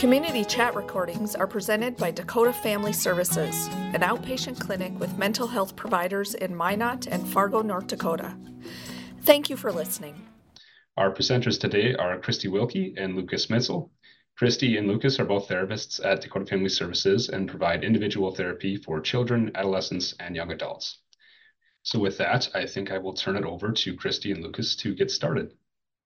Community chat recordings are presented by Dakota Family Services, an outpatient clinic with mental health providers in Minot and Fargo, North Dakota. Thank you for listening. Our presenters today are Christy Wilkie and Lucas Mitzel. Christy and Lucas are both therapists at Dakota Family Services and provide individual therapy for children, adolescents, and young adults. So with that, I think I will turn it over to Christy and Lucas to get started.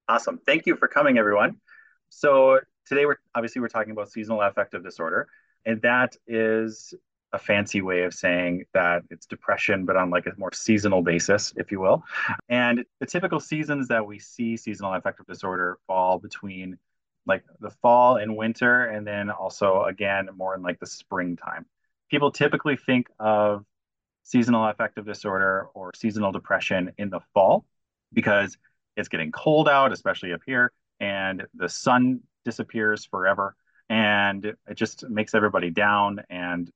Awesome. Thank you for coming, everyone. So today we're obviously we're talking about seasonal affective disorder, and that is a fancy way of saying that it's depression, but on like a more seasonal basis, if you will. And the typical seasons that we see seasonal affective disorder fall between like the fall and winter, and then also again more in like the springtime. People typically think of seasonal affective disorder or seasonal depression in the fall because it's getting cold out, especially up here, and the sun disappears forever and it just makes everybody down and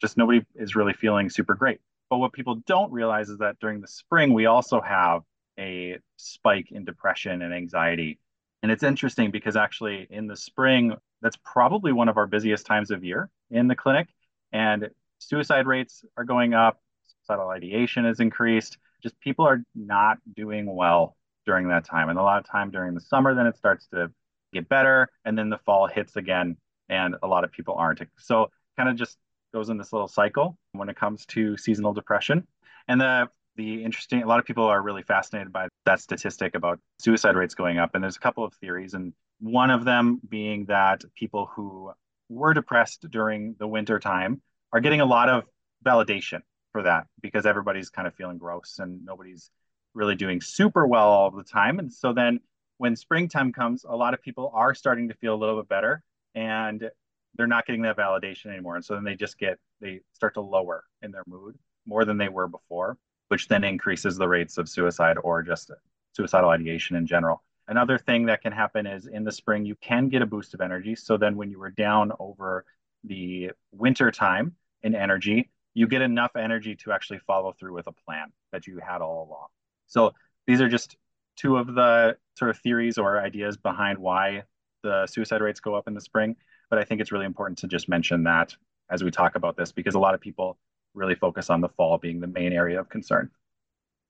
just nobody is really feeling super great. But what people don't realize is that during the spring, we also have a spike in depression and anxiety. And it's interesting because actually in the spring, that's probably one of our busiest times of year in the clinic. And suicide rates are going up, suicidal ideation is increased. Just people are not doing well during that time. And a lot of time during the summer, then it starts to get better. And then the fall hits again, and a lot of people aren't. So kind of just goes in this little cycle when it comes to seasonal depression. And the the interesting a lot of people are really fascinated by that statistic about suicide rates going up. And there's a couple of theories. And one of them being that people who were depressed during the winter time are getting a lot of validation for that because everybody's kind of feeling gross and nobody's really doing super well all the time. And so then when springtime comes, a lot of people are starting to feel a little bit better and they're not getting that validation anymore. And so then they just get, they start to lower in their mood more than they were before, which then increases the rates of suicide or just suicidal ideation in general. Another thing that can happen is in the spring, you can get a boost of energy. So then when you were down over the winter time in energy, you get enough energy to actually follow through with a plan that you had all along. So these are just two of the sort of theories or ideas behind why the suicide rates go up in the spring. But I think it's really important to just mention that as we talk about this, because a lot of people really focus on the fall being the main area of concern.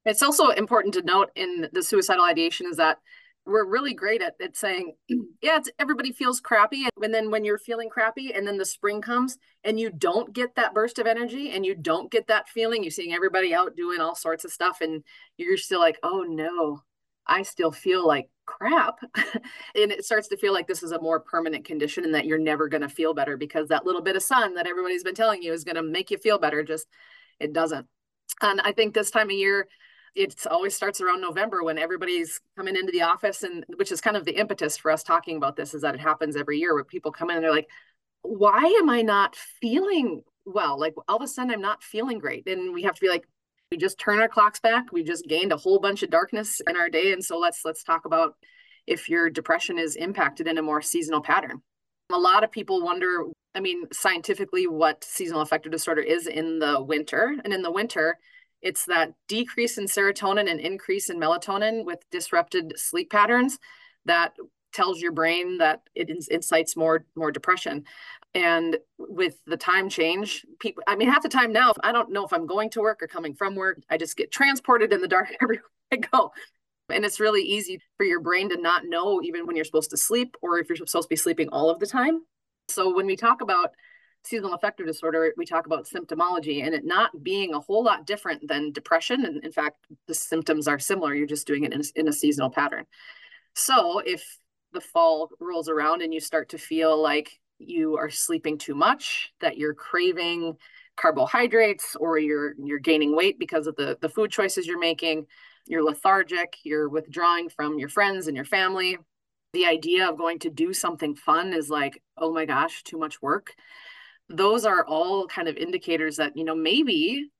It's also important to note in the suicidal ideation is that we're really great at, at saying, yeah, everybody feels crappy. And then when you're feeling crappy and then the spring comes and you don't get that burst of energy and you don't get that feeling, you're seeing everybody out doing all sorts of stuff and you're still like, oh no, I still feel like crap. and it starts to feel like this is a more permanent condition and that you're never going to feel better because that little bit of sun that everybody's been telling you is going to make you feel better. Just it doesn't. And I think this time of year, it always starts around November when everybody's coming into the office and which is kind of the impetus for us talking about this is that it happens every year where people come in and they're like, why am I not feeling well? Like all of a sudden I'm not feeling great. And we have to be like, we just turn our clocks back. We just gained a whole bunch of darkness in our day. And so let's let's talk about if your depression is impacted in a more seasonal pattern. A lot of people wonder, I mean, scientifically, what seasonal affective disorder is in the winter. And in the winter, it's that decrease in serotonin and increase in melatonin with disrupted sleep patterns that tells your brain that it incites more more depression and with the time change people i mean half the time now i don't know if i'm going to work or coming from work. I just get transported in the dark everywhere i go. And it's really easy for your brain to not know even when you're supposed to sleep or if you're supposed to be sleeping all of the time. So when we talk about seasonal affective disorder we talk about symptomology and it not being a whole lot different than depression. And in fact the symptoms are similar. You're just doing it in in a seasonal pattern. So if the fall rolls around and you start to feel like you are sleeping too much, that you're craving carbohydrates or you're you're gaining weight because of the the food choices you're making, you're lethargic, you're withdrawing from your friends and your family. The idea of going to do something fun is like, oh my gosh, too much work. Those are all kind of indicators that, you know, maybe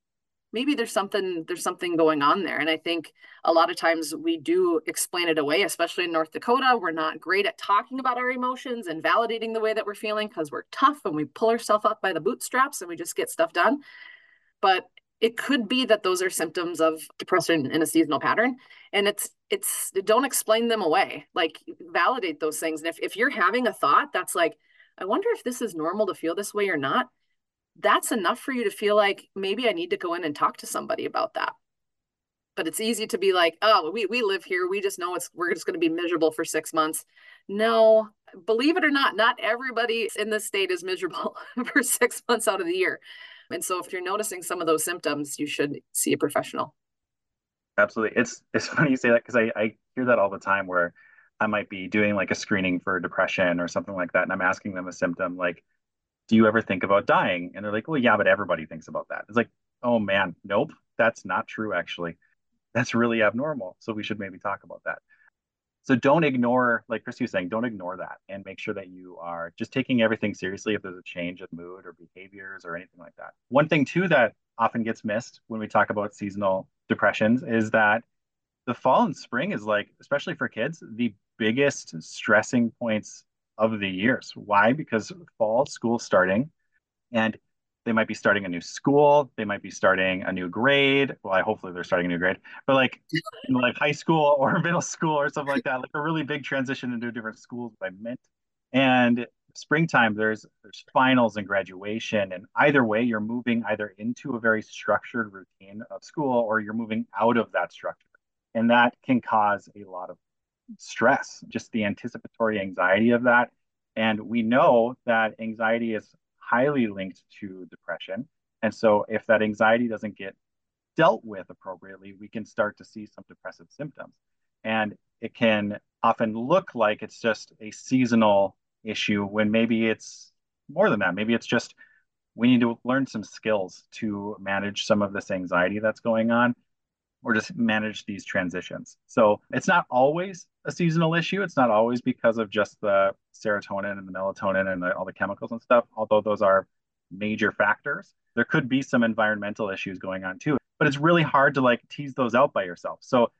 maybe there's something there's something going on there. And i think a lot of times we do explain it away especially in north dakota. We're not great at talking about our emotions and validating the way that we're feeling because we're tough and we pull ourselves up by the bootstraps and we just get stuff done. But it could be that those are symptoms of depression in a seasonal pattern and it's it's don't explain them away. Like validate those things. And if, if you're having a thought that's like I wonder if this is normal to feel this way or not. That's enough for you to feel like maybe I need to go in and talk to somebody about that. But it's easy to be like, oh, we, we live here. We just know it's we're just going to be miserable for six months. No, believe it or not, not everybody in this state is miserable for six months out of the year. And so if you're noticing some of those symptoms, you should see a professional. Absolutely. It's it's funny you say that because I, I hear that all the time where I might be doing like a screening for depression or something like that. And I'm asking them a symptom like, do you ever think about dying? And they're like, well, yeah, but everybody thinks about that. It's like, oh man, nope, that's not true, actually. That's really abnormal. So we should maybe talk about that. So don't ignore, like Christy was saying, don't ignore that and make sure that you are just taking everything seriously if there's a change of mood or behaviors or anything like that. One thing, too, that often gets missed when we talk about seasonal depressions is that the fall and spring is like, especially for kids, the biggest stressing points of the years. Why? Because fall school starting and they might be starting a new school, they might be starting a new grade. Well, I hopefully they're starting a new grade, but like like high school or middle school or something like that, like a really big transition into different schools by mint. And springtime there's there's finals and graduation and either way you're moving either into a very structured routine of school or you're moving out of that structure and that can cause a lot of stress, just the anticipatory anxiety of that. And we know that anxiety is highly linked to depression. And so if that anxiety doesn't get dealt with appropriately, we can start to see some depressive symptoms. And it can often look like it's just a seasonal issue when maybe it's more than that. Maybe it's just we need to learn some skills to manage some of this anxiety that's going on or just manage these transitions. So it's not always a seasonal issue. It's not always because of just the serotonin and the melatonin and the, all the chemicals and stuff, although those are major factors. There could be some environmental issues going on too, but it's really hard to like tease those out by yourself. So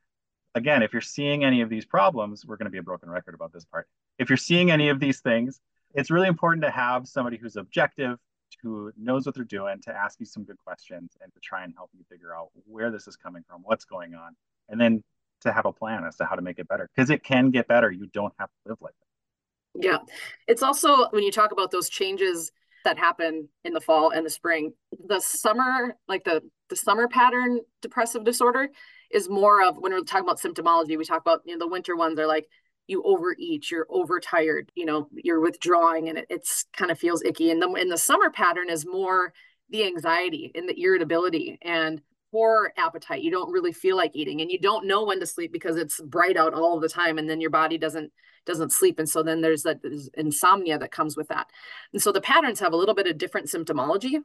again, if you're seeing any of these problems, we're going to be a broken record about this part. If you're seeing any of these things, it's really important to have somebody who's objective, who knows what they're doing to ask you some good questions and to try and help you figure out where this is coming from, what's going on, and then to have a plan as to how to make it better because it can get better. You don't have to live like that. Yeah. It's also when you talk about those changes that happen in the fall and the spring, the summer, like the the summer pattern depressive disorder is more of when we're talking about symptomology, we talk about you know the winter ones are like you overeat, you're overtired, you know, you're withdrawing and it it's kind of feels icky. And the in the summer pattern is more the anxiety and the irritability and poor appetite. You don't really feel like eating and you don't know when to sleep because it's bright out all the time and then your body doesn't doesn't sleep. And so then there's that there's insomnia that comes with that. And so the patterns have a little bit of different symptomology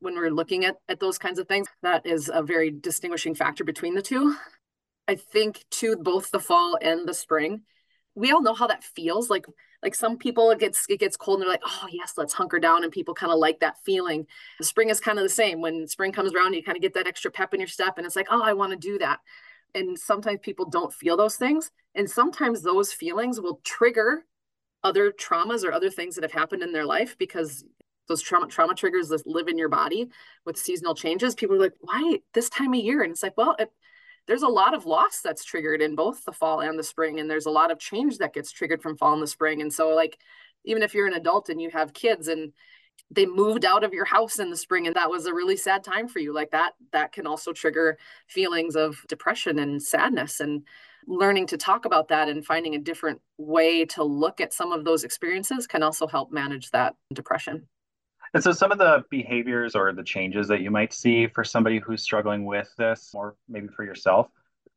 when we're looking at, at those kinds of things. That is a very distinguishing factor between the two. I think to both the fall and the spring, we all know how that feels like like some people it gets it gets cold and they're like oh yes let's hunker down and people kind of like that feeling. Spring is kind of the same. When spring comes around you kind of get that extra pep in your step and it's like oh i want to do that. And sometimes people don't feel those things and sometimes those feelings will trigger other traumas or other things that have happened in their life because those trauma trauma triggers that live in your body with seasonal changes. People are like why this time of year? And it's like well it, there's a lot of loss that's triggered in both the fall and the spring and there's a lot of change that gets triggered from fall and the spring. And so like even if you're an adult and you have kids and they moved out of your house in the spring and that was a really sad time for you like that that can also trigger feelings of depression and sadness and learning to talk about that and finding a different way to look at some of those experiences can also help manage that depression and so some of the behaviors or the changes that you might see for somebody who's struggling with this, or maybe for yourself,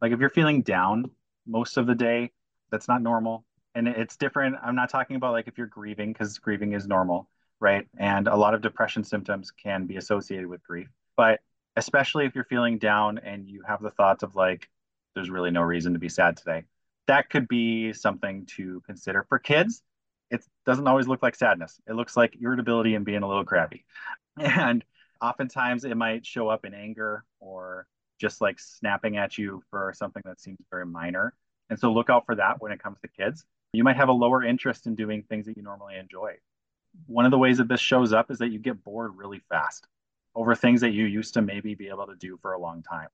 like if you're feeling down most of the day, that's not normal. And it's different. I'm not talking about like if you're grieving, because grieving is normal, right? And a lot of depression symptoms can be associated with grief. But especially if you're feeling down and you have the thoughts of like, there's really no reason to be sad today, that could be something to consider. For kids, it doesn't always look like sadness. It looks like irritability and being a little crabby. And oftentimes it might show up in anger or just like snapping at you for something that seems very minor. And so look out for that when it comes to kids. You might have a lower interest in doing things that you normally enjoy. One of the ways that this shows up is that you get bored really fast over things that you used to maybe be able to do for a long time.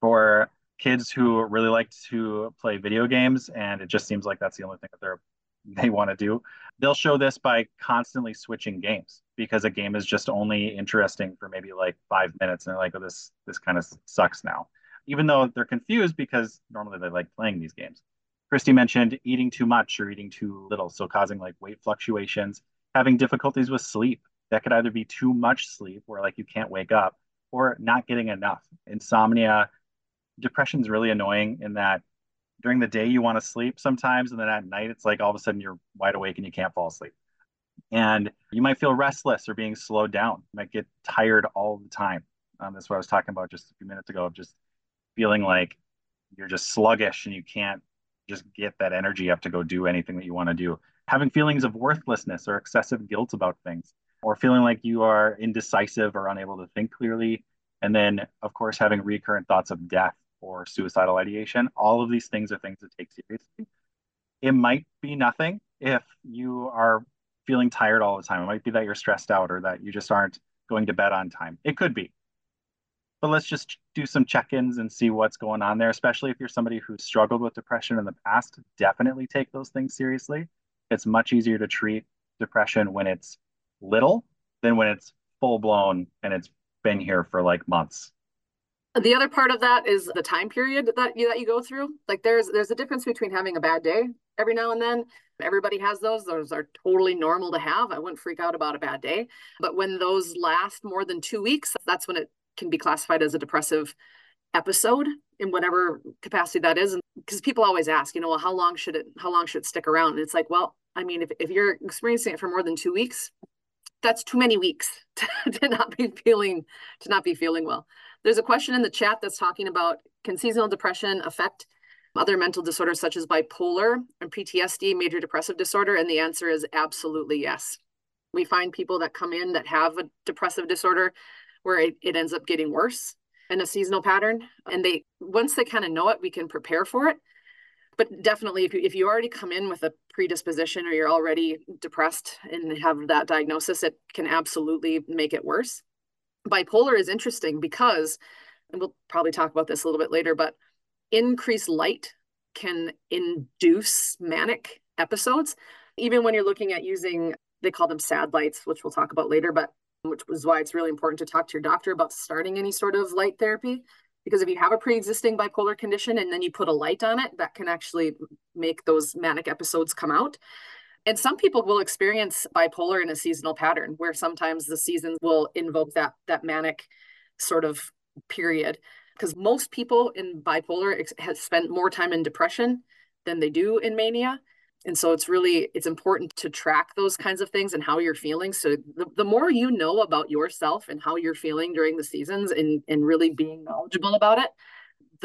For kids who really like to play video games and it just seems like that's the only thing that they're they want to do. They'll show this by constantly switching games because a game is just only interesting for maybe like five minutes, and they're like, "Oh, this this kind of sucks now," even though they're confused because normally they like playing these games. Christy mentioned eating too much or eating too little, so causing like weight fluctuations, having difficulties with sleep. That could either be too much sleep, where like you can't wake up, or not getting enough. Insomnia, depression is really annoying in that during the day you want to sleep sometimes and then at night it's like all of a sudden you're wide awake and you can't fall asleep. And you might feel restless or being slowed down you might get tired all the time. Um, that's what i was talking about just a few minutes ago of just feeling like you're just sluggish and you can't just get that energy up to go do anything that you want to do. Having feelings of worthlessness or excessive guilt about things or feeling like you are indecisive or unable to think clearly and then of course having recurrent thoughts of death or suicidal ideation. All of these things are things to take seriously. It might be nothing if you are feeling tired all the time. It might be that you're stressed out or that you just aren't going to bed on time. It could be. But let's just do some check ins and see what's going on there, especially if you're somebody who's struggled with depression in the past. Definitely take those things seriously. It's much easier to treat depression when it's little than when it's full blown and it's been here for like months. The other part of that is the time period that you that you go through. Like there's there's a difference between having a bad day every now and then. Everybody has those. Those are totally normal to have. I wouldn't freak out about a bad day. But when those last more than two weeks, that's when it can be classified as a depressive episode in whatever capacity that is. And because people always ask, you know, well, how long should it how long should it stick around? And it's like, well, I mean, if, if you're experiencing it for more than two weeks, that's too many weeks to, to not be feeling to not be feeling well. There's a question in the chat that's talking about can seasonal depression affect other mental disorders such as bipolar and PTSD, major depressive disorder? And the answer is absolutely yes. We find people that come in that have a depressive disorder where it, it ends up getting worse in a seasonal pattern. And they once they kind of know it, we can prepare for it. But definitely if you if you already come in with a predisposition or you're already depressed and have that diagnosis, it can absolutely make it worse bipolar is interesting because, and we'll probably talk about this a little bit later, but increased light can induce manic episodes. Even when you're looking at using, they call them sad lights, which we'll talk about later, but which is why it's really important to talk to your doctor about starting any sort of light therapy. Because if you have a pre existing bipolar condition and then you put a light on it, that can actually make those manic episodes come out. And some people will experience bipolar in a seasonal pattern where sometimes the seasons will invoke that that manic sort of period. Because most people in bipolar ex- have spent more time in depression than they do in mania. And so it's really it's important to track those kinds of things and how you're feeling. So the, the more you know about yourself and how you're feeling during the seasons and and really being knowledgeable about it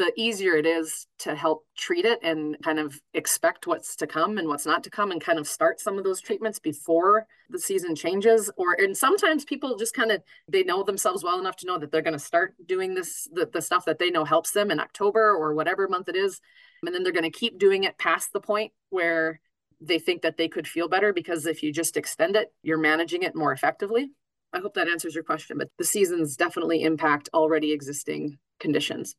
the easier it is to help treat it and kind of expect what's to come and what's not to come and kind of start some of those treatments before the season changes. Or and sometimes people just kind of they know themselves well enough to know that they're going to start doing this the, the stuff that they know helps them in october or whatever month it is. And then they're going to keep doing it past the point where they think that they could feel better because if you just extend it you're managing it more effectively. I hope that answers your question but the seasons definitely impact already existing conditions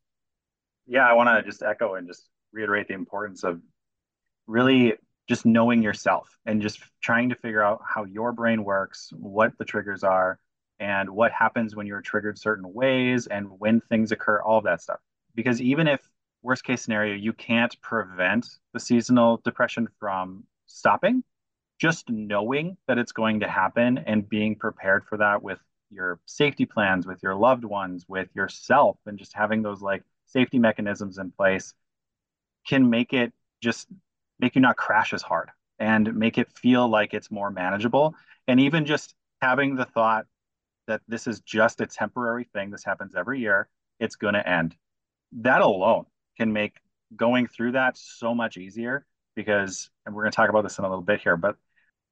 yeah, I want to just echo and just reiterate the importance of really just knowing yourself and just trying to figure out how your brain works, what the triggers are, and what happens when you're triggered certain ways and when things occur, all of that stuff. Because even if worst case scenario, you can't prevent the seasonal depression from stopping, just knowing that it's going to happen and being prepared for that with your safety plans, with your loved ones, with yourself, and just having those like safety mechanisms in place can make it just make you not crash as hard and make it feel like it's more manageable. And even just having the thought that this is just a temporary thing, this happens every year, it's going to end. That alone can make going through that so much easier because, and we're going to talk about this in a little bit here, but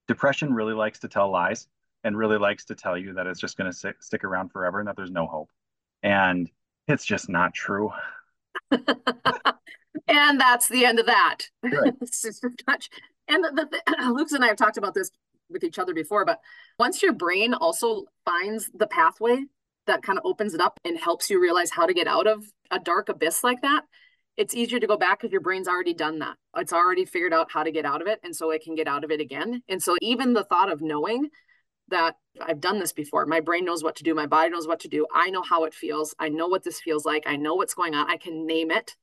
depression really likes to tell lies and really likes to tell you that it's just going to stick around forever and that there's no hope. And it's just not true. and that's the end of that. Right. and the, the, Lucas and I have talked about this with each other before, but once your brain also finds the pathway that kind of opens it up and helps you realize how to get out of a dark abyss like that, it's easier to go back because your brain's already done that. It's already figured out how to get out of it. And so it can get out of it again. And so even the thought of knowing that I've done this before, my brain knows what to do, my body knows what to do. I know how it feels. I know what this feels like. I know what's going on. I can name it.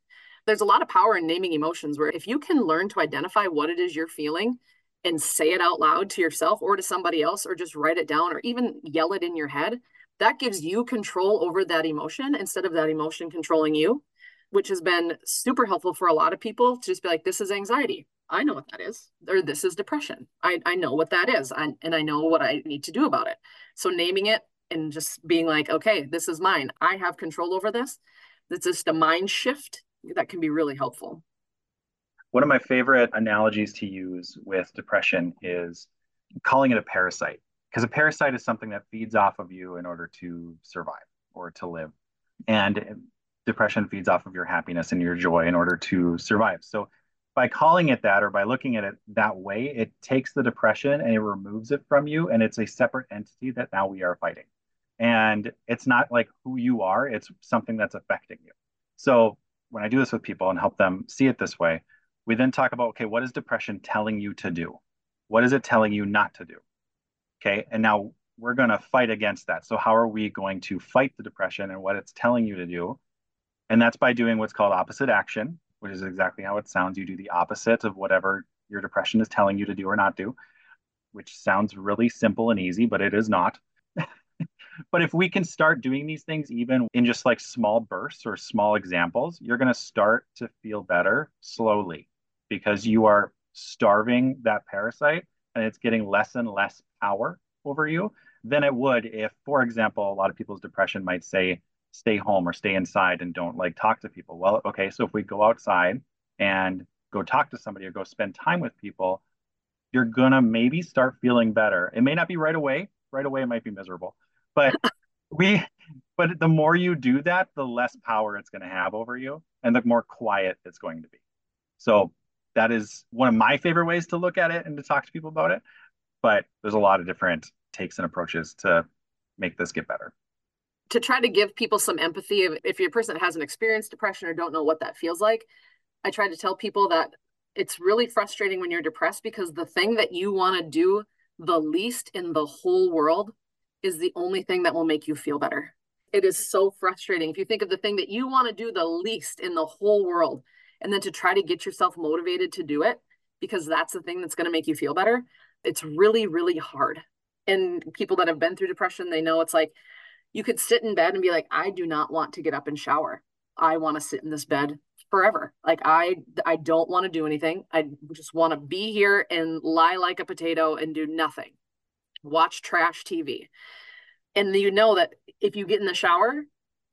There's a lot of power in naming emotions where if you can learn to identify what it is you're feeling and say it out loud to yourself or to somebody else, or just write it down or even yell it in your head, that gives you control over that emotion instead of that emotion controlling you which has been super helpful for a lot of people to just be like, this is anxiety. I know what that is. Or this is depression. I, I know what that is. I, and I know what I need to do about it. So naming it and just being like, okay, this is mine. I have control over this. It's just a mind shift that can be really helpful. One of my favorite analogies to use with depression is calling it a parasite, because a parasite is something that feeds off of you in order to survive or to live. And depression feeds off of your happiness and your joy in order to survive. So by calling it that or by looking at it that way, it takes the depression and it removes it from you. And it's a separate entity that now we are fighting. And it's not like who you are, it's something that's affecting you. So when I do this with people and help them see it this way, we then talk about okay, what is depression telling you to do? What is it telling you not to do? Okay. And now we're going to fight against that. So, how are we going to fight the depression and what it's telling you to do? And that's by doing what's called opposite action, which is exactly how it sounds. You do the opposite of whatever your depression is telling you to do or not do, which sounds really simple and easy, but it is not. but if we can start doing these things even in just like small bursts or small examples, you're going to start to feel better slowly because you are starving that parasite and it's getting less and less power over you than it would if, for example, a lot of people's depression might say, stay home or stay inside and don't like talk to people. Well, okay, so if we go outside and go talk to somebody or go spend time with people, you're gonna maybe start feeling better. It may not be right away. Right away, it might be miserable, but we, but the more you do that, the less power it's gonna have over you, and the more quiet it's going to be. So that is one of my favorite ways to look at it and to talk to people about it. But there's a lot of different takes and approaches to make this get better to try to give people some empathy if, you're a person that hasn't experienced depression or don't know what that feels like i try to tell people that it's really frustrating when you're depressed because the thing that you want to do the least in the whole world is the only thing that will make you feel better. It is so frustrating. If you think of the thing that you want to do the least in the whole world and then to try to get yourself motivated to do it because that's the thing that's going to make you feel better it's really really hard. And people that have been through depression they know it's like you could sit in bed and be like i do not want to get up and shower. I want to sit in this bed forever. Like i i don't want to do anything. I just want to be here and lie like a potato and do nothing. Watch trash tv and you know that if you get in the shower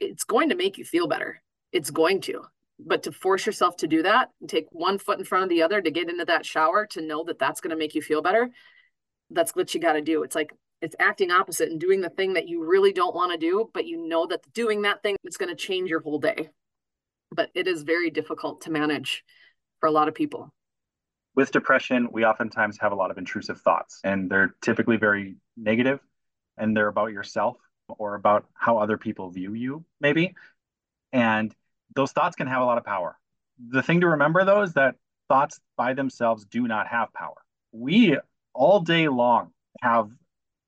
it's going to make you feel better. It's going to. But to force yourself to do that take one foot in front of the other to get into that shower to know that that's going to make you feel better that's what you got to do. It's like it's acting opposite and doing the thing that you really don't want to do but you know that doing that thing is going to change your whole day. But it is very difficult to manage for a lot of people. With depression we oftentimes have a lot of intrusive thoughts and they're typically very negative and they're about yourself or about how other people view you maybe. And those thoughts can have a lot of power. The thing to remember though is that thoughts by themselves do not have power. We all day long have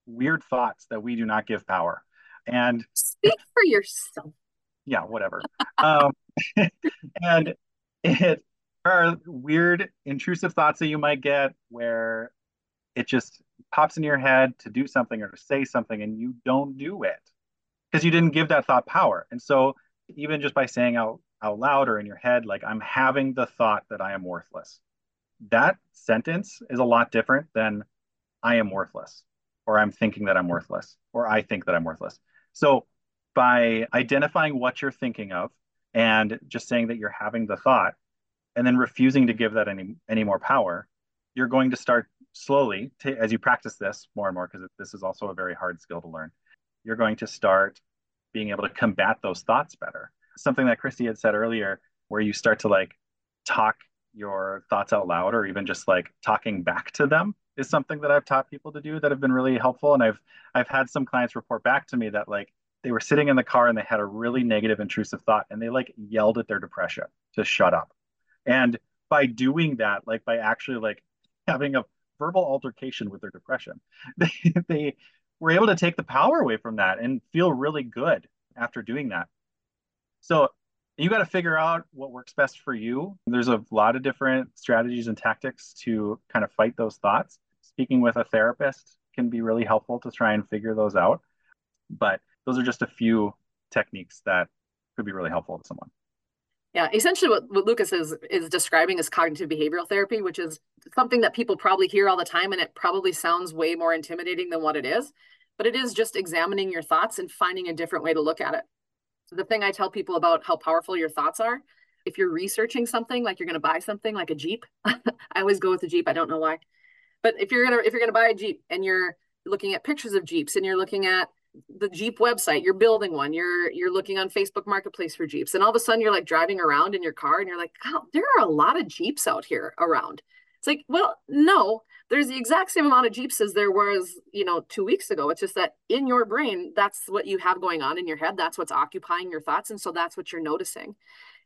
weird thoughts that we do not give power. And speak for yourself. Yeah, whatever. um, and it are weird, intrusive thoughts that you might get where it just pops in your head to do something or to say something and you don't do it because you didn't give that thought power. And so, even just by saying out, out loud or in your head, like, I'm having the thought that I am worthless, that sentence is a lot different than I am worthless or I'm thinking that I'm worthless, or I think that I'm worthless. So by identifying what you're thinking of and just saying that you're having the thought and then refusing to give that any any more power, you're going to start slowly to, as you practice this more and more because this is also a very hard skill to learn. You're going to start being able to combat those thoughts better. Something that Christy had said earlier where you start to like talk your thoughts out loud or even just like talking back to them is something that I've taught people to do that have been really helpful. And I've I've had some clients report back to me that like they were sitting in the car and they had a really negative intrusive thought and they like yelled at their depression to shut up. And by doing that, like by actually like having a verbal altercation with their depression, they, they were able to take the power away from that and feel really good after doing that. So you got to figure out what works best for you. There's a lot of different strategies and tactics to kind of fight those thoughts. Speaking with a therapist can be really helpful to try and figure those out. But those are just a few techniques that could be really helpful to someone. Yeah, essentially what, what Lucas is is describing is cognitive behavioral therapy, which is something that people probably hear all the time and it probably sounds way more intimidating than what it is. But it is just examining your thoughts and finding a different way to look at it. So the thing I tell people about how powerful your thoughts are, if you're researching something like you're going to buy something like a Jeep, I always go with the Jeep, I don't know why. But if you're to if you're to buy a Jeep and you're looking at pictures of Jeeps and you're looking at the Jeep website, you're building one, you're you're looking on Facebook Marketplace for Jeeps, and all of a sudden you're like driving around in your car and you're like, oh, there are a lot of Jeeps out here around. It's like, well, no, there's the exact same amount of Jeeps as there was, you know, two weeks ago. It's just that in your brain, that's what you have going on in your head. That's what's occupying your thoughts, and so that's what you're noticing.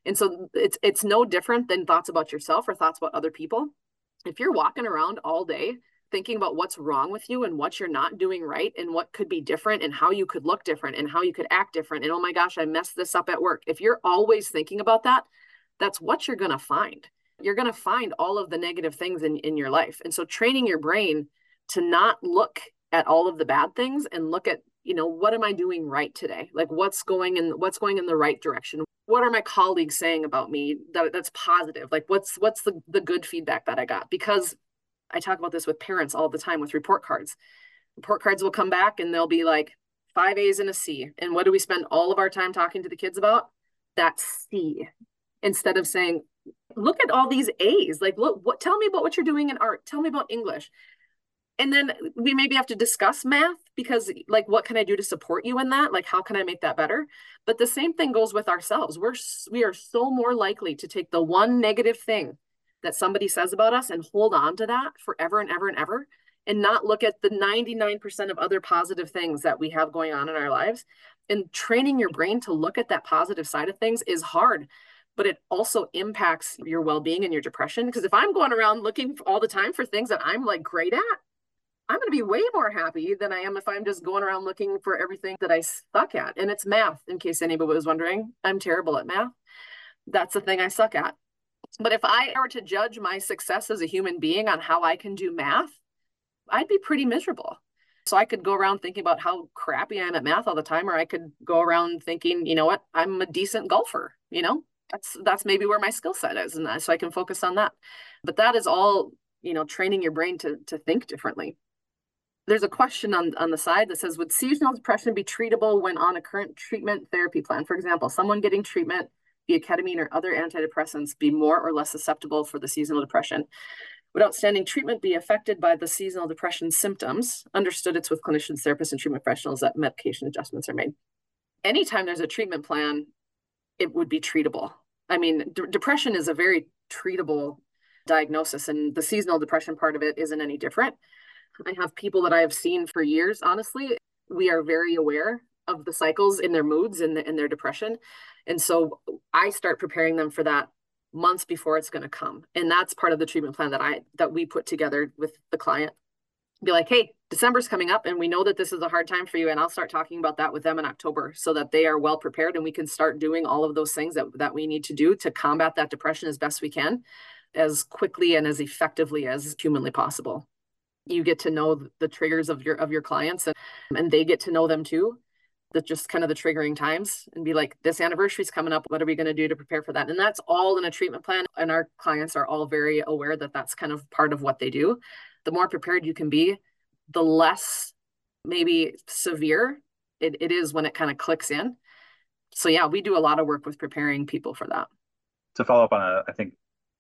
And so it's it's no different than thoughts about yourself or thoughts about other people. If you're walking around all day thinking about what's wrong with you and what you're not doing right and what could be different and how you could look different and how you could act different and oh my gosh i messed this up at work. If you're always thinking about that that's what you're going to find. You're going to find all of the negative things in, in your life. And so training your brain to not look at all of the bad things and look at you know what am i doing right today? Like what's going in what's going in the right direction what are my colleagues saying about me that that's positive like what's what's the, the good feedback that i got because I talk about this with parents all the time with report cards. Report cards will come back and they'll be like five A's and a C. And what do we spend all of our time talking to the kids about? That C. Instead of saying, look at all these A's. Like, look, what tell me about what you're doing in art. Tell me about English. And then we maybe have to discuss math because like what can I do to support you in that? Like how can I make that better? But the same thing goes with ourselves. We're we are so more likely to take the one negative thing that somebody says about us and hold on to that forever and ever and ever and not look at the 99% of other positive things that we have going on in our lives. And training your brain to look at that positive side of things is hard, but it also impacts your well being and your depression. Because if I'm going around looking all the time for things that I'm like great at, I'm going to be way more happy than I am if I'm just going around looking for everything that I suck at. And it's math, in case anybody was wondering. I'm terrible at math. That's the thing I suck at. But if I were to judge my success as a human being on how I can do math, I'd be pretty miserable. So I could go around thinking about how crappy I am at math all the time, or I could go around thinking, you know what, I'm a decent golfer. You know, that's that's maybe where my skill set is, and so I can focus on that. But that is all, you know, training your brain to to think differently. There's a question on on the side that says, would seasonal depression be treatable when on a current treatment therapy plan? For example, someone getting treatment via ketamine or other antidepressants be more or less susceptible for the seasonal depression. Would outstanding treatment be affected by the seasonal depression symptoms? Understood it's with clinicians, therapists, and treatment professionals that medication adjustments are made. Anytime there's a treatment plan, it would be treatable. I mean, d- depression is a very treatable diagnosis, and the seasonal depression part of it isn't any different. I have people that I have seen for years, honestly. We are very aware of the cycles in their moods and, the, their depression. And so I start preparing them for that months before it's going to come. And that's part of the treatment plan that I that we put together with the client. Be like, hey, December's coming up and we know that this is a hard time for you. And I'll start talking about that with them in October so that they are well prepared and we can start doing all of those things that, that we need to do to combat that depression as best we can, as quickly and as effectively as humanly possible. You get to know the triggers of your of your clients and, and they get to know them too. The just kind of the triggering times and be like this anniversary is coming up. What are we going to do to prepare for that? And that's all in a treatment plan and our clients are all very aware that that's kind of part of what they do. The more prepared you can be the less maybe severe it, it is when it kind of clicks in. So yeah we do a lot of work with preparing people for that. To follow up on a, I think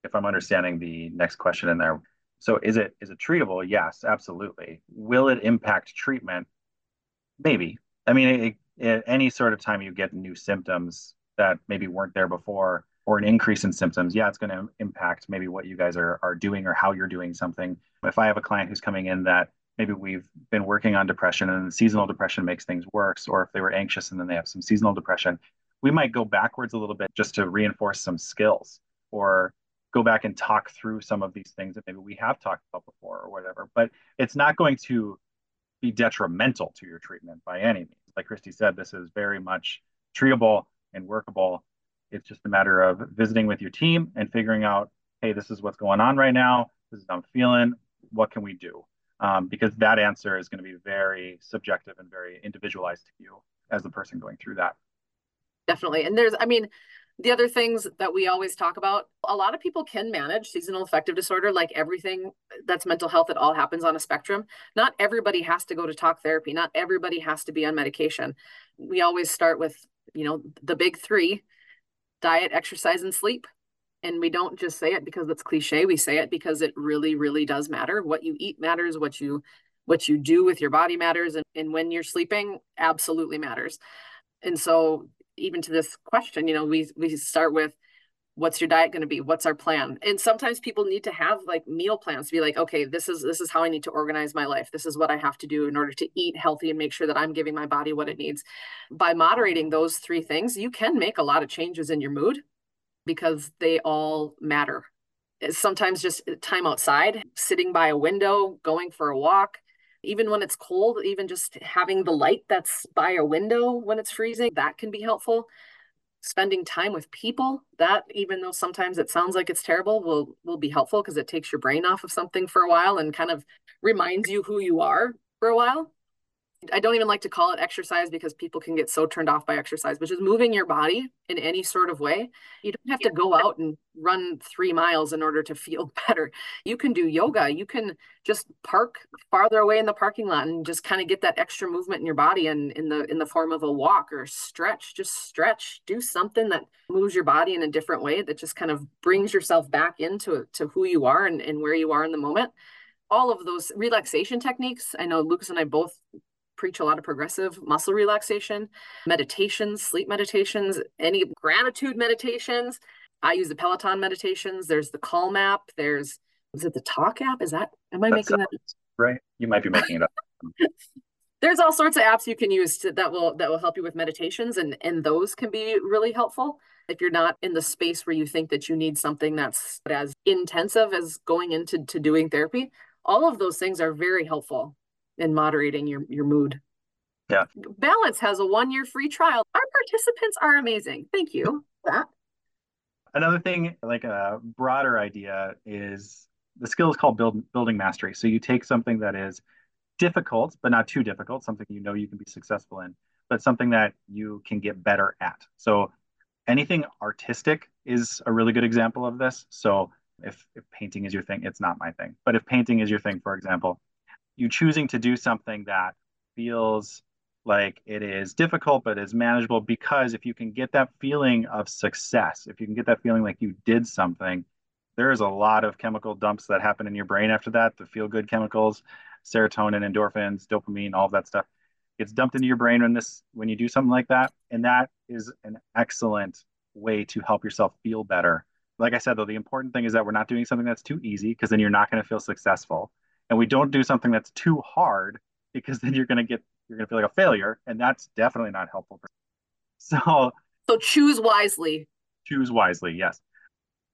if i'm understanding the next question in there so is it is it treatable? Yes absolutely. Will it impact treatment? Maybe. I mean, it, it, any sort of time you get new symptoms that maybe weren't there before, or an increase in symptoms, yeah, it's going to impact maybe what you guys are are doing or how you're doing something. If I have a client who's coming in that maybe we've been working on depression and seasonal depression makes things worse, or if they were anxious and then they have some seasonal depression, we might go backwards a little bit just to reinforce some skills. Or go back and talk through some of these things that maybe we have talked about before or whatever. But it's not going to be detrimental to your treatment by any means. Like Christy said, this is very much treatable and workable. It's just a matter of visiting with your team and figuring out, hey, this is what's going on right now. This is how I'm feeling. What can we do? Um, because that answer is going to be very subjective and very individualized to you as the person going through that. Definitely. And there's, I mean, the other things that we always talk about a lot of people can manage seasonal affective disorder like everything that's mental health it all happens on a spectrum. Not everybody has to go to talk therapy. Not everybody has to be on medication. We always start with you know the big three diet exercise and sleep. And we don't just say it because it's cliche. We say it because it really really does matter. What you eat matters. What you what you do with your body matters. And, and when you're sleeping absolutely matters. And so even to this question, you know, we we start with what's your diet going to be? What's our plan? And sometimes people need to have like meal plans to be like okay this is this is how i need to organize my life. This is what i have to do in order to eat healthy and make sure that i'm giving my body what it needs. By moderating those three things you can make a lot of changes in your mood because they all matter. Sometimes just time outside sitting by a window going for a walk even when it's cold, even just having the light that's by a window when it's freezing, that can be helpful. Spending time with people, that even though sometimes it sounds like it's terrible, will will be helpful because it takes your brain off of something for a while and kind of reminds you who you are for a while. I don't even like to call it exercise because people can get so turned off by exercise, which is moving your body in any sort of way. You don't have to go out and run three miles in order to feel better. You can do yoga. You can just park farther away in the parking lot and just kind of get that extra movement in your body and in the in the form of a walk or stretch. Just stretch. Do something that moves your body in a different way that just kind of brings yourself back into to who you are and, and where you are in the moment all of those relaxation techniques. I know Lucas and I both preach a lot of progressive muscle relaxation, meditations, sleep meditations, any gratitude meditations. I use the Peloton meditations. There's the Calm app. There's is it the Talk app? Is that am I That's making that right? You might be making it up. There's all sorts of apps you can use to, that will that will help you with meditations, and and those can be really helpful if you're not in the space where you think that you need something that's as intensive as going into to doing therapy. All of those things are very helpful and moderating your, your mood. Yeah. Balance has a one year free trial. Our participants are amazing. Thank you. That. Another thing, like a broader idea, is the skill is called build, building mastery. So you take something that is difficult, but not too difficult, something you know you can be successful in, but something that you can get better at. So anything artistic is a really good example of this. So if, if painting is your thing, it's not my thing. But if painting is your thing, for example, you choosing to do something that feels like it is difficult but is manageable because if you can get that feeling of success if you can get that feeling like you did something there is a lot of chemical dumps that happen in your brain after that the feel good chemicals serotonin endorphins dopamine all of that stuff gets dumped into your brain when this when you do something like that. And that is an excellent way to help yourself feel better. Like i said though the important thing is that we're not doing something that's too easy because then you're not going to feel successful and we don't do something that's too hard because then you're going to get you're going to feel like a failure and that's definitely not helpful so so choose wisely. Choose wisely yes.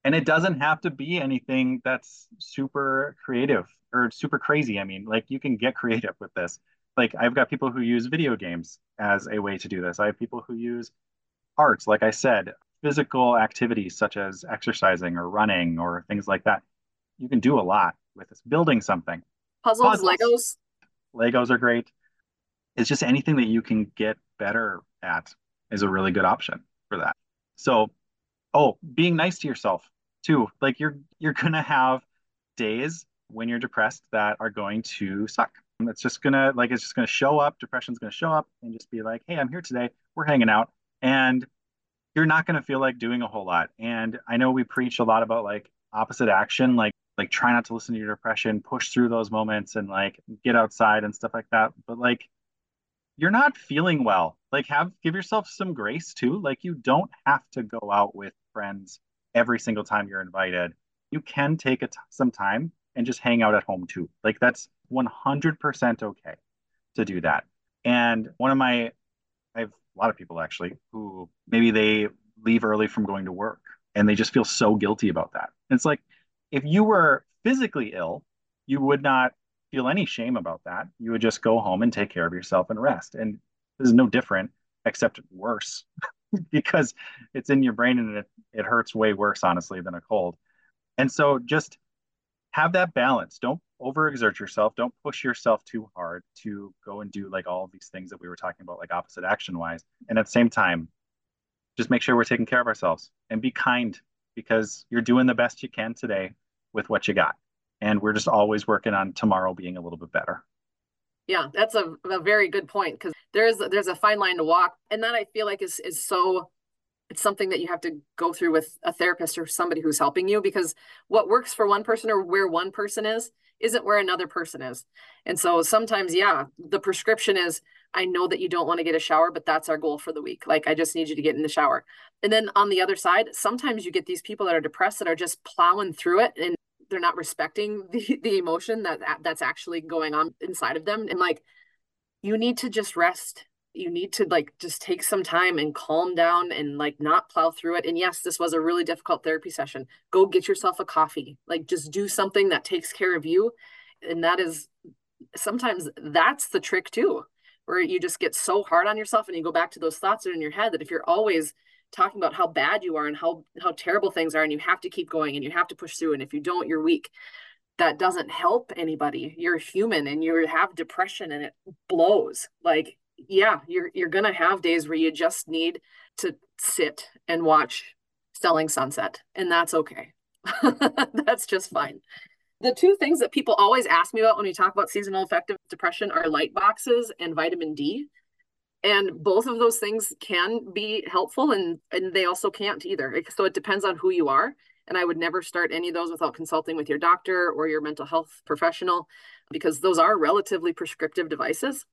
And it doesn't have to be anything that's super creative or super crazy i mean like you can get creative with this. Like i've got people who use video games as a way to do this. I have people who use arts like i said physical activities such as exercising or running or things like that. You can do a lot with this building something. Puzzles, Puzzles, Legos. Legos are great. It's just anything that you can get better at is a really good option for that. So, oh, being nice to yourself too. Like you're you're gonna have days when you're depressed that are going to suck. It's just gonna like it's just gonna show up. Depression's gonna show up and just be like, hey, I'm here today. We're hanging out, and you're not gonna feel like doing a whole lot. And I know we preach a lot about like opposite action, like like try not to listen to your depression, push through those moments and like get outside and stuff like that. But like you're not feeling well. Like have give yourself some grace too. Like you don't have to go out with friends every single time you're invited. You can take some time and just hang out at home too. Like that's 100% okay to do that. And one of my I've a lot of people actually, who maybe they leave early from going to work and they just feel so guilty about that. It's like, if you were physically ill, you would not feel any shame about that. You would just go home and take care of yourself and rest. And this is no different, except worse, because it's in your brain and it, it hurts way worse, honestly, than a cold. And so just have that balance. Don't overexert yourself. Don't push yourself too hard to go and do like all of these things that we were talking about, like opposite action wise. And at the same time, just make sure we're taking care of ourselves and be kind because you're doing the best you can today with what you got. And we're just always working on tomorrow being a little bit better. Yeah, that's a, a very good point because there's there's a fine line to walk, and that I feel like is is so it's something that you have to go through with a therapist or somebody who's helping you because what works for one person or where one person is isn't where another person is. And so sometimes, yeah, the prescription is I know that you don't want to get a shower, but that's our goal for the week. Like, I just need you to get in the shower. And then on the other side, sometimes you get these people that are depressed that are just plowing through it and they're not respecting the, the emotion that that's actually going on inside of them. And like, you need to just rest you need to like just take some time and calm down and like not plow through it. And yes this was a really difficult therapy session. Go get yourself a coffee. Like just do something that takes care of you. And that is sometimes that's the trick too where you just get so hard on yourself and you go back to those thoughts that are in your head that if you're always talking about how bad you are and how how terrible things are and you have to keep going and you have to push through and if you don't you're weak that doesn't help anybody. You're human and you have depression and it blows. Like yeah, you're you're gonna have days where you just need to sit and watch Selling Sunset, and that's okay. that's just mm-hmm. fine. The two things that people always ask me about when we talk about seasonal affective depression are light boxes and vitamin D. And both of those things can be helpful and, and they also can't either. So it depends on who you are. And I would never start any of those without consulting with your doctor or your mental health professional because those are relatively prescriptive devices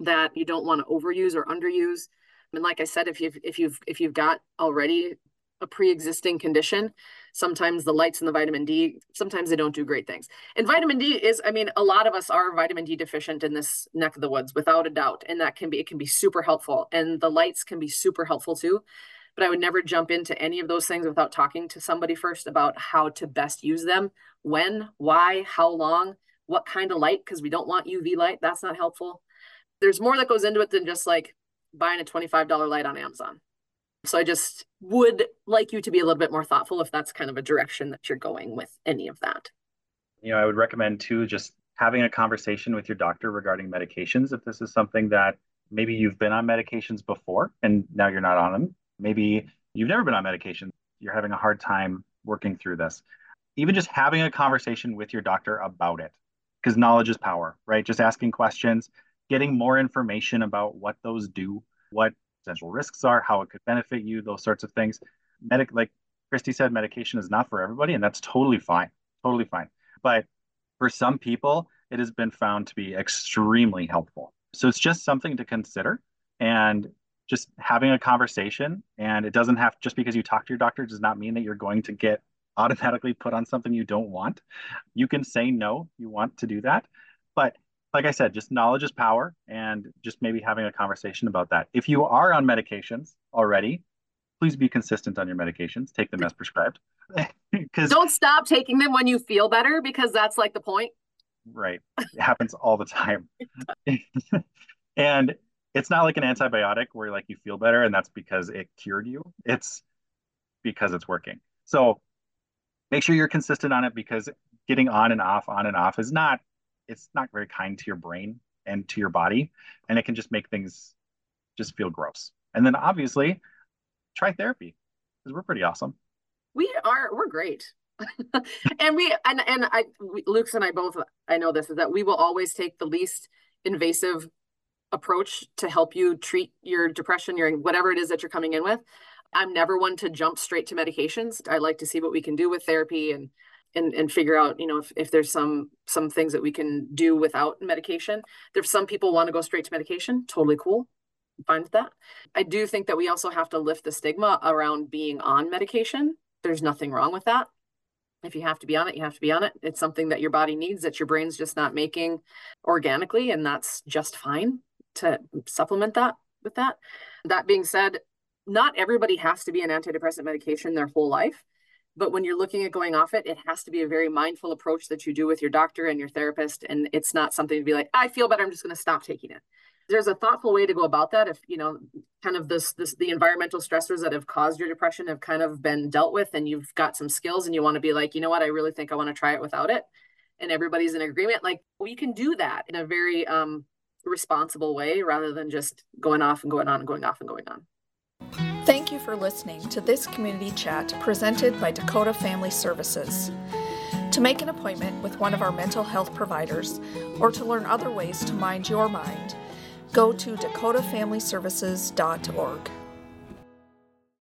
that you don't want to overuse or underuse. I mean, like I said, if you've if you've if you've got already a pre-existing condition, sometimes the lights and the vitamin D, sometimes they don't do great things. And vitamin D is, I mean, a lot of us are vitamin D deficient in this neck of the woods, without a doubt. And that can be, it can be super helpful. And the lights can be super helpful too. But I would never jump into any of those things without talking to somebody first about how to best use them, when, why, how long, what kind of light, because we don't want UV light. That's not helpful there's more that goes into it than just like buying a $25 light on Amazon. So I just would like you to be a little bit more thoughtful if that's kind of a direction that you're going with any of that. You know, I would recommend too just having a conversation with your doctor regarding medications if this is something that maybe you've been on medications before and now you're not on them. Maybe you've never been on medication, you're having a hard time working through this. Even just having a conversation with your doctor about it because knowledge is power, right? Just asking questions, getting more information about what those do, what potential risks are, how it could benefit you, those sorts of things. Medic, like Christy said, medication is not for everybody, and that's totally fine, totally fine. But for some people, it has been found to be extremely helpful. So it's just something to consider and just having a conversation. And it doesn't have just because you talk to your doctor does not mean that you're going to get automatically put on something you don't want. You can say no, you want to do that. Like I said, just knowledge is power and just maybe having a conversation about that. If you are on medications already, please be consistent on your medications. Take them as prescribed. Because don't stop taking them when you feel better because that's like the point. Right. It happens all the time. and it's not like an antibiotic where like you feel better and that's because it cured you. It's because it's working. So make sure you're consistent on it because getting on and off, on and off is not it's not very kind to your brain and to your body and it can just make things just feel gross. And then obviously try therapy because we're pretty awesome. We are we're great. And we and and i we, Lucas and i both i know this is that we will always take the least invasive approach to help you treat your depression your whatever it is that you're coming in with. I'm never one to jump straight to medications. I like to see what we can do with therapy and and and figure out you know if, if there's some some things that we can do without medication. There's some people want to go straight to medication totally cool I'm fine with that. I do think that we also have to lift the stigma around being on medication. There's nothing wrong with that. If you have to be on it you have to be on it. It's something that your body needs that your brain's just not making organically and that's just fine to supplement that with that. That being said, not everybody has to be on antidepressant medication their whole life. But when you're looking at going off it, it has to be a very mindful approach that you do with your doctor and your therapist. And it's not something to be like, I feel better, I'm just going to stop taking it. There's a thoughtful way to go about that. If, you know, kind of this, this, the environmental stressors that have caused your depression have kind of been dealt with and you've got some skills and you want to be like, you know what, I really think I want to try it without it. And everybody's in agreement. Like we can do that in a very um, responsible way rather than just going off and going on and going off and going on. You for listening to this community chat presented by Dakota Family Services. To make an appointment with one of our mental health providers or to learn other ways to mind your mind, go to dakotafamilyservices.org.